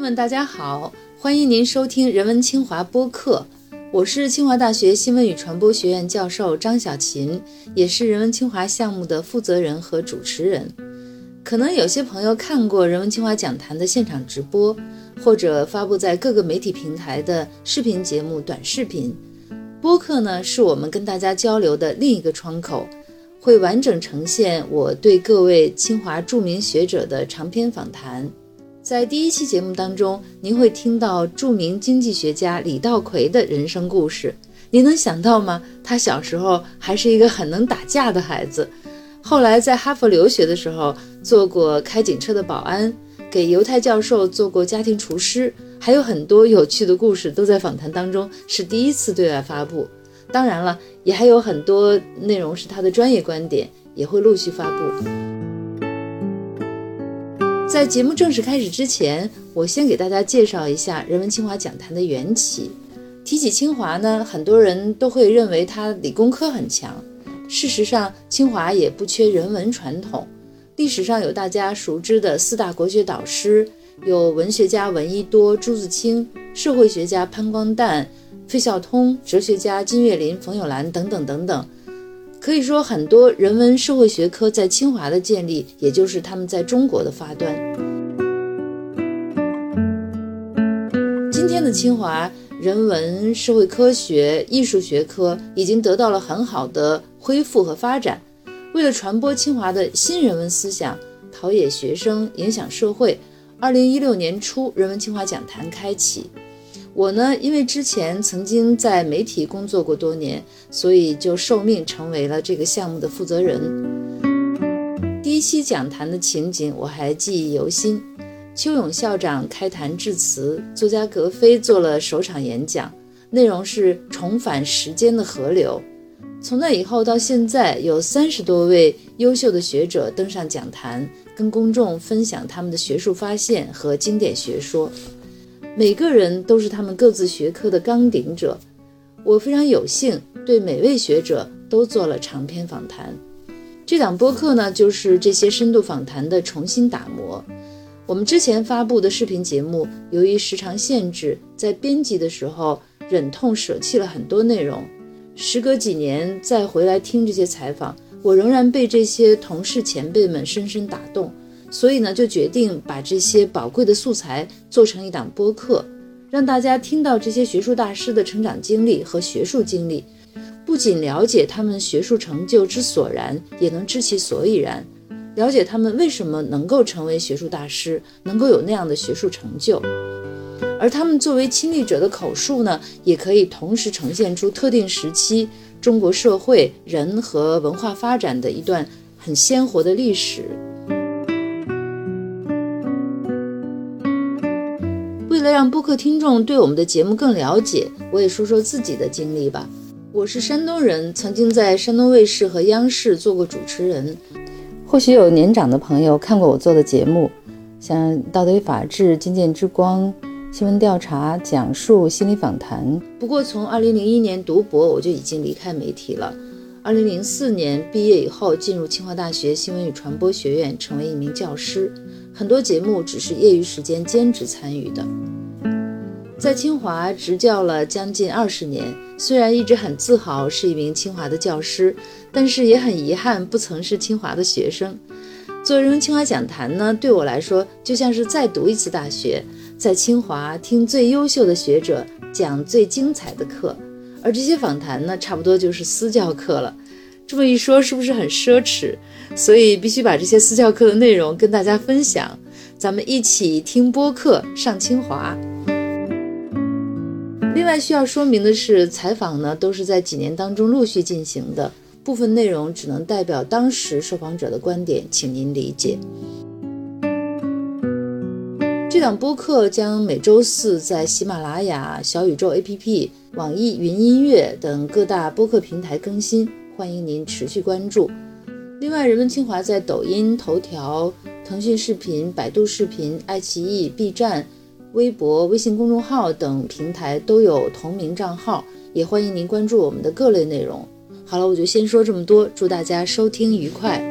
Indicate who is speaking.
Speaker 1: 友们，大家好，欢迎您收听人文清华播客，我是清华大学新闻与传播学院教授张小琴，也是人文清华项目的负责人和主持人。可能有些朋友看过人文清华讲坛的现场直播，或者发布在各个媒体平台的视频节目、短视频。播客呢，是我们跟大家交流的另一个窗口，会完整呈现我对各位清华著名学者的长篇访谈。在第一期节目当中，您会听到著名经济学家李稻葵的人生故事。您能想到吗？他小时候还是一个很能打架的孩子，后来在哈佛留学的时候做过开警车的保安，给犹太教授做过家庭厨师，还有很多有趣的故事都在访谈当中是第一次对外发布。当然了，也还有很多内容是他的专业观点，也会陆续发布。在节目正式开始之前，我先给大家介绍一下人文清华讲坛的缘起。提起清华呢，很多人都会认为它理工科很强。事实上，清华也不缺人文传统。历史上有大家熟知的四大国学导师，有文学家闻一多、朱自清，社会学家潘光旦、费孝通，哲学家金岳霖、冯友兰等等等等。可以说，很多人文社会学科在清华的建立，也就是他们在中国的发端。今天的清华人文社会科学艺术学科已经得到了很好的恢复和发展。为了传播清华的新人文思想，陶冶学生，影响社会，二零一六年初，人文清华讲坛开启。我呢，因为之前曾经在媒体工作过多年，所以就受命成为了这个项目的负责人。第一期讲坛的情景我还记忆犹新，邱勇校长开坛致辞，作家格非做了首场演讲，内容是重返时间的河流。从那以后到现在，有三十多位优秀的学者登上讲坛，跟公众分享他们的学术发现和经典学说。每个人都是他们各自学科的纲顶者，我非常有幸对每位学者都做了长篇访谈。这档播客呢，就是这些深度访谈的重新打磨。我们之前发布的视频节目，由于时长限制，在编辑的时候忍痛舍弃了很多内容。时隔几年再回来听这些采访，我仍然被这些同事前辈们深深打动。所以呢，就决定把这些宝贵的素材做成一档播客，让大家听到这些学术大师的成长经历和学术经历，不仅了解他们学术成就之所然，也能知其所以然，了解他们为什么能够成为学术大师，能够有那样的学术成就。而他们作为亲历者的口述呢，也可以同时呈现出特定时期中国社会人和文化发展的一段很鲜活的历史。为了让播客听众对我们的节目更了解，我也说说自己的经历吧。我是山东人，曾经在山东卫视和央视做过主持人。或许有年长的朋友看过我做的节目，像《道德与法治》《金剑之光》《新闻调查》《讲述》《心理访谈》。不过，从2001年读博，我就已经离开媒体了。2004年毕业以后，进入清华大学新闻与传播学院，成为一名教师。很多节目只是业余时间兼职参与的。在清华执教了将近二十年，虽然一直很自豪是一名清华的教师，但是也很遗憾不曾是清华的学生。做人文清华讲坛呢，对我来说就像是再读一次大学，在清华听最优秀的学者讲最精彩的课，而这些访谈呢，差不多就是私教课了。这么一说，是不是很奢侈？所以必须把这些私教课的内容跟大家分享。咱们一起听播客上清华。另外需要说明的是，采访呢都是在几年当中陆续进行的，部分内容只能代表当时受访者的观点，请您理解。这档播客将每周四在喜马拉雅、小宇宙 APP、网易云音乐等各大播客平台更新。欢迎您持续关注。另外，人文清华在抖音、头条、腾讯视频、百度视频、爱奇艺、B 站、微博、微信公众号等平台都有同名账号，也欢迎您关注我们的各类内容。好了，我就先说这么多，祝大家收听愉快。